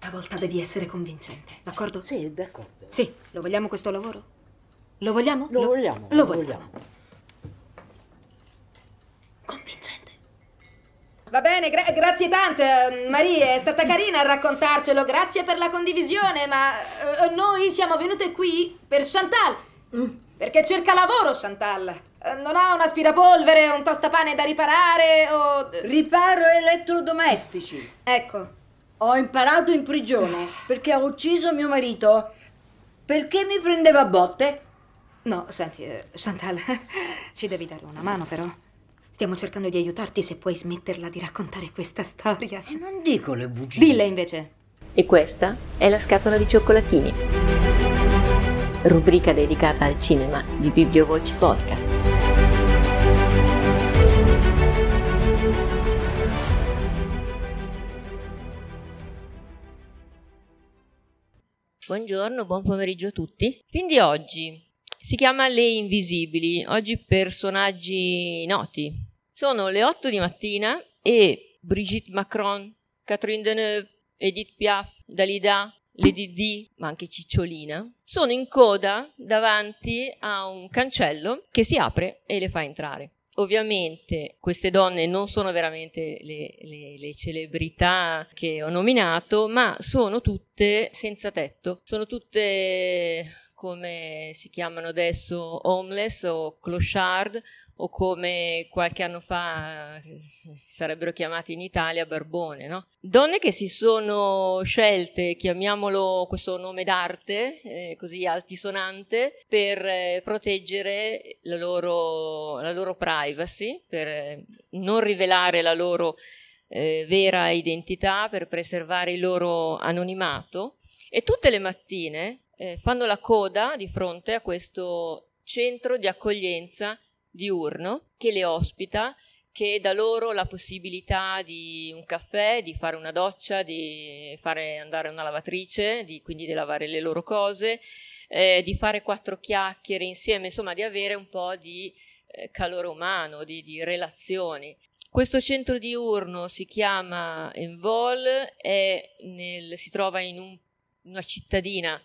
Stavolta devi essere convincente, d'accordo? Sì, d'accordo. Sì, lo vogliamo questo lavoro? Lo vogliamo? Lo vogliamo, Lo lo vogliamo. vogliamo. Convincente. Va bene, gra- grazie tante. eh, Maria è stata carina a raccontarcelo. Grazie per la condivisione, ma eh, noi siamo venute qui per Chantal. Perché cerca lavoro, Chantal. Eh, Non ha un aspirapolvere, un tostapane da riparare o... Riparo elettrodomestici. Ecco. Ho imparato in prigione perché ho ucciso mio marito. Perché mi prendeva a botte? No, senti, eh, Chantal, ci devi dare una mano però. Stiamo cercando di aiutarti se puoi smetterla di raccontare questa storia. E non dico le bugie. Dille invece. E questa è la scatola di cioccolatini, rubrica dedicata al cinema di Bibliovoci Podcast. Buongiorno, buon pomeriggio a tutti. Il film di oggi si chiama Le Invisibili, oggi personaggi noti. Sono le 8 di mattina e Brigitte Macron, Catherine Deneuve, Edith Piaf, Dalida, Lady Di, ma anche Cicciolina, sono in coda davanti a un cancello che si apre e le fa entrare. Ovviamente queste donne non sono veramente le, le- le celebrità che ho nominato, ma sono tutte senza tetto, sono tutte come si chiamano adesso homeless o clochard o come qualche anno fa eh, sarebbero chiamati in Italia barbone, no? Donne che si sono scelte, chiamiamolo questo nome d'arte, eh, così altisonante, per eh, proteggere la loro, la loro privacy, per eh, non rivelare la loro vera identità, per preservare il loro anonimato. E tutte le mattine eh, fanno la coda di fronte a questo centro di accoglienza diurno che le ospita, che dà loro la possibilità di un caffè, di fare una doccia, di fare andare una lavatrice, di, quindi di lavare le loro cose, eh, di fare quattro chiacchiere insieme, insomma di avere un po' di eh, calore umano, di, di relazioni. Questo centro diurno si chiama Envol, nel- si trova in un- una cittadina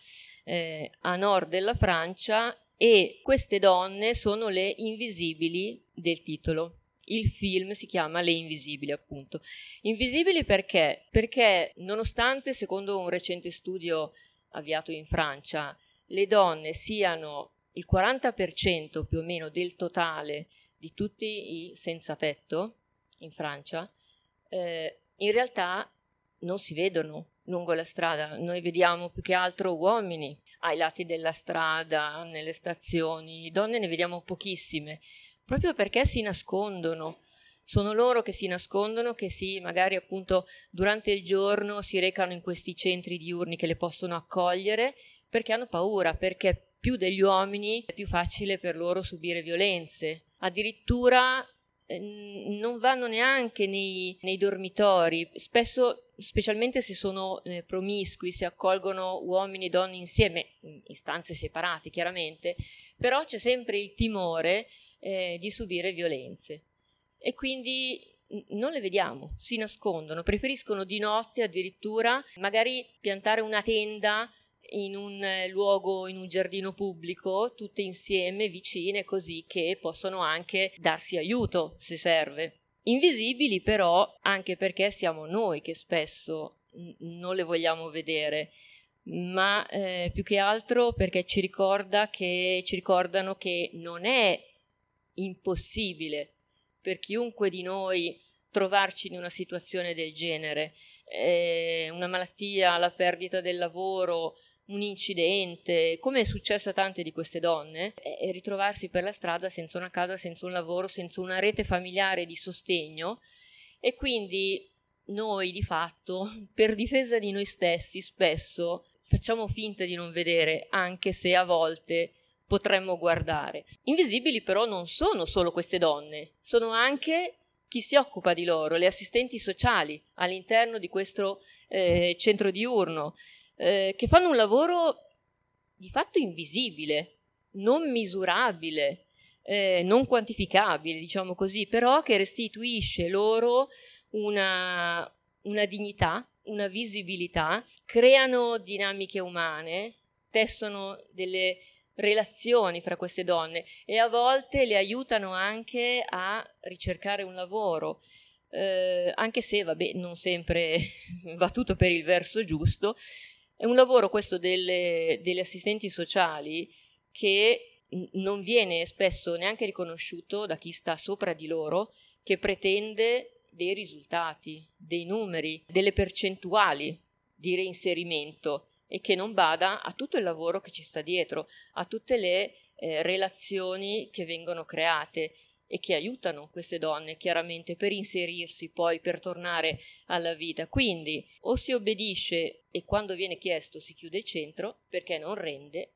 eh, a nord della Francia e queste donne sono le invisibili del titolo. Il film si chiama Le Invisibili, appunto. Invisibili perché? Perché nonostante, secondo un recente studio avviato in Francia, le donne siano il 40% più o meno del totale di tutti i senza tetto in Francia, eh, in realtà non si vedono lungo la strada, noi vediamo più che altro uomini ai lati della strada, nelle stazioni, donne ne vediamo pochissime, proprio perché si nascondono. Sono loro che si nascondono, che si magari appunto durante il giorno si recano in questi centri diurni che le possono accogliere perché hanno paura, perché più degli uomini è più facile per loro subire violenze. Addirittura non vanno neanche nei, nei dormitori, spesso, specialmente se sono eh, promiscui, si accolgono uomini e donne insieme, in stanze separate chiaramente, però c'è sempre il timore eh, di subire violenze. E quindi non le vediamo, si nascondono, preferiscono di notte addirittura magari piantare una tenda in un eh, luogo, in un giardino pubblico, tutte insieme, vicine, così che possono anche darsi aiuto se serve. Invisibili però anche perché siamo noi che spesso non le vogliamo vedere, ma eh, più che altro perché ci ricorda che ci ricordano che non è impossibile per chiunque di noi trovarci in una situazione del genere, Eh, una malattia, la perdita del lavoro, un incidente, come è successo a tante di queste donne, e ritrovarsi per la strada senza una casa, senza un lavoro, senza una rete familiare di sostegno e quindi noi di fatto, per difesa di noi stessi, spesso facciamo finta di non vedere, anche se a volte potremmo guardare. Invisibili però non sono solo queste donne, sono anche chi si occupa di loro, le assistenti sociali all'interno di questo eh, centro diurno, eh, che fanno un lavoro di fatto invisibile, non misurabile, eh, non quantificabile, diciamo così, però che restituisce loro una, una dignità, una visibilità, creano dinamiche umane, tessono delle relazioni fra queste donne e a volte le aiutano anche a ricercare un lavoro. Eh, anche se, vabbè, non sempre va tutto per il verso giusto, è un lavoro questo delle, delle assistenti sociali che non viene spesso neanche riconosciuto da chi sta sopra di loro, che pretende dei risultati, dei numeri, delle percentuali di reinserimento e che non bada a tutto il lavoro che ci sta dietro, a tutte le eh, relazioni che vengono create e che aiutano queste donne chiaramente per inserirsi poi per tornare alla vita. Quindi o si obbedisce e quando viene chiesto si chiude il centro perché non rende,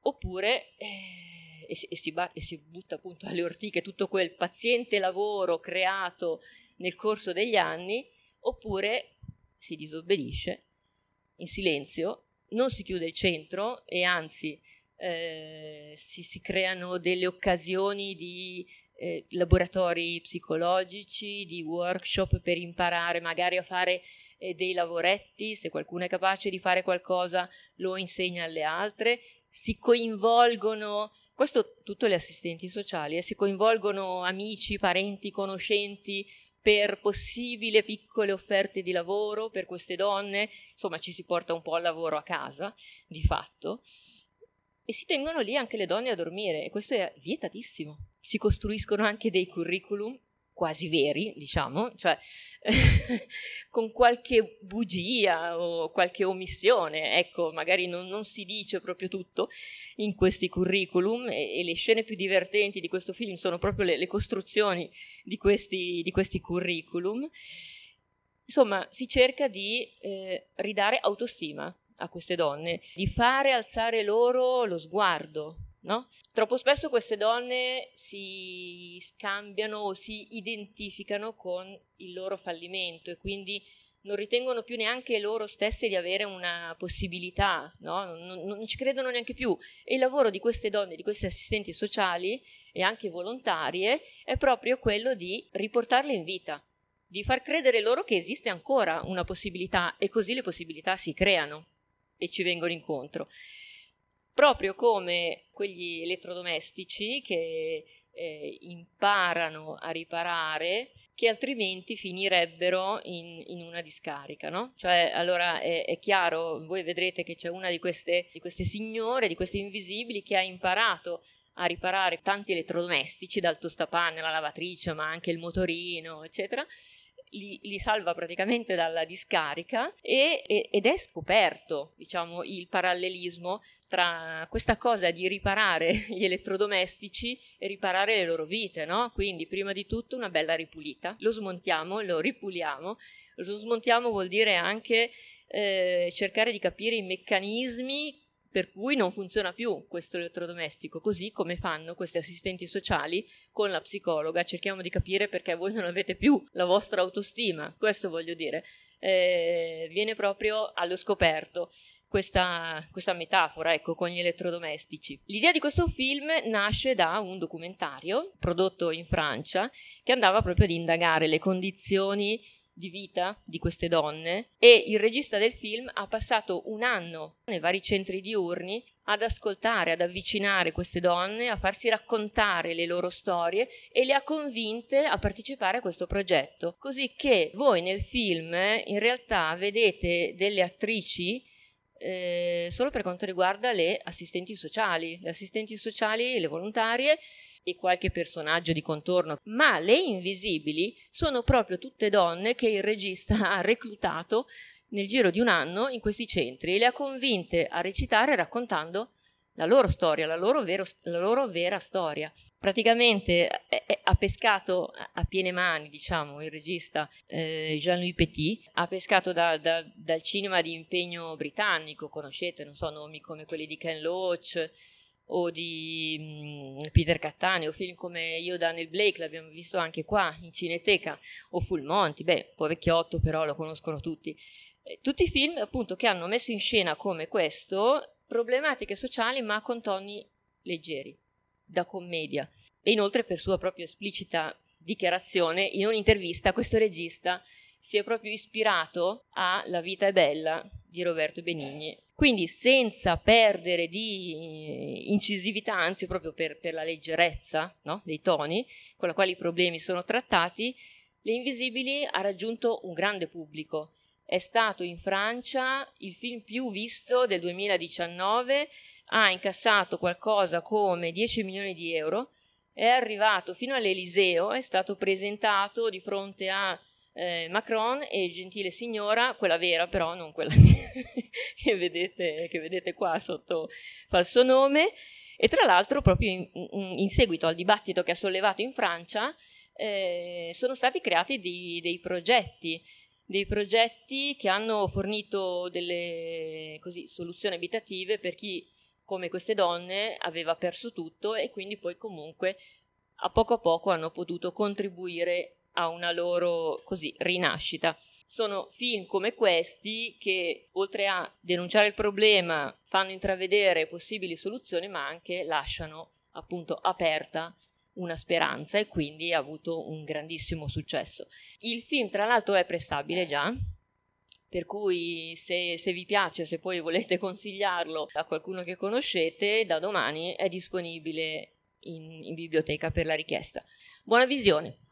oppure eh, e, si, e, si ba- e si butta appunto alle ortiche tutto quel paziente lavoro creato nel corso degli anni, oppure si disobbedisce in silenzio, non si chiude il centro e anzi eh, si, si, creano delle occasioni di eh, laboratori psicologici, di workshop per imparare magari a fare eh, dei lavoretti, se qualcuno è capace di fare qualcosa lo insegna alle altre, si coinvolgono questo tutte le assistenti sociali, eh, si coinvolgono amici, parenti, conoscenti per possibili piccole offerte di lavoro per queste donne, insomma ci si porta un po' al lavoro a casa, di fatto, e si tengono lì anche le donne a dormire e questo è vietatissimo. Si costruiscono anche dei curriculum quasi veri, diciamo, cioè con qualche bugia o qualche omissione, ecco, magari non, non si dice proprio tutto in questi curriculum e, e, le scene più divertenti di questo film sono proprio le, le costruzioni di questi, di questi, curriculum. Insomma, si cerca di eh, ridare autostima a queste donne, di fare alzare loro lo sguardo. No? Troppo spesso queste donne si scambiano o si identificano con il loro fallimento e quindi non ritengono più neanche loro stesse di avere una possibilità, no? non, non, ci credono neanche più. E il lavoro di queste donne, di queste assistenti sociali e anche volontarie, è proprio quello di riportarle in vita, di far credere loro che esiste ancora una possibilità e così le possibilità si creano e ci vengono incontro. Proprio come quegli elettrodomestici che eh, imparano a riparare che altrimenti finirebbero in, in una discarica, no? Cioè, allora è, è, chiaro, voi vedrete che c'è una di queste, di queste signore, di queste invisibili, che ha imparato a riparare tanti elettrodomestici, dal tostapanne alla lavatrice, ma anche il motorino, eccetera, li, li salva praticamente dalla discarica e, e, ed è scoperto, diciamo, il parallelismo tra questa cosa di riparare gli elettrodomestici e riparare le loro vite, no? Quindi prima di tutto una bella ripulita, lo smontiamo, lo ripuliamo, lo smontiamo vuol dire anche eh, cercare di capire i meccanismi per cui non funziona più questo elettrodomestico, così come fanno questi assistenti sociali con la psicologa. Cerchiamo di capire perché voi non avete più la vostra autostima, questo voglio dire. Eh, viene proprio allo scoperto. Questa, questa, metafora, ecco, con gli elettrodomestici. L'idea di questo film nasce da un documentario prodotto in Francia che andava proprio ad indagare le condizioni di vita di queste donne e il regista del film ha passato un anno nei vari centri diurni ad ascoltare, ad avvicinare queste donne, a farsi raccontare le loro storie e le ha convinte a partecipare a questo progetto. Così che voi nel film in realtà vedete delle attrici eh, solo per quanto riguarda le assistenti sociali, le assistenti sociali, le volontarie e qualche personaggio di contorno, ma le invisibili sono proprio tutte donne che il regista ha reclutato nel giro di un anno in questi centri e le ha convinte a recitare raccontando la loro storia, la loro, vero, la loro vera storia. Praticamente eh, eh, ha pescato a piene mani, diciamo, il regista eh, Jean-Louis Petit, ha pescato da, da, dal cinema di impegno britannico, conoscete, non so, nomi come quelli di Ken Loach o di mm, Peter Cattaneo, film come Io Daniel Blake, l'abbiamo visto anche qua in Cineteca, o Full Monty, beh, un po' vecchiotto, però lo conoscono tutti. Eh, tutti film appunto che hanno messo in scena come questo problematiche sociali ma con toni leggeri, da commedia. E inoltre per sua propria esplicita dichiarazione in un'intervista questo regista si è proprio ispirato a La vita è bella di Roberto Benigni. Quindi senza perdere di incisività, anzi proprio per, per la leggerezza no? dei toni con la quale i problemi sono trattati, Le Invisibili ha raggiunto un grande pubblico. È stato in Francia il film più visto del 2019, ha incassato qualcosa come 10 milioni di euro, è arrivato fino all'Eliseo, è stato presentato di fronte a eh, Macron e Gentile Signora, quella vera però, non quella che, vedete, che vedete qua sotto falso nome, e tra l'altro proprio in, in seguito al dibattito che ha sollevato in Francia eh, sono stati creati dei, dei, progetti, dei progetti che hanno fornito delle così, soluzioni abitative per chi come queste donne aveva perso tutto e quindi poi comunque a poco a poco hanno potuto contribuire a una loro così rinascita. Sono film come questi che oltre a denunciare il problema fanno intravedere possibili soluzioni ma anche lasciano appunto aperta una speranza e quindi ha avuto un grandissimo successo. Il film tra l'altro è prestabile già, per cui se, se, vi piace, se poi volete consigliarlo a qualcuno che conoscete, da domani è disponibile in, in biblioteca per la richiesta. Buona visione!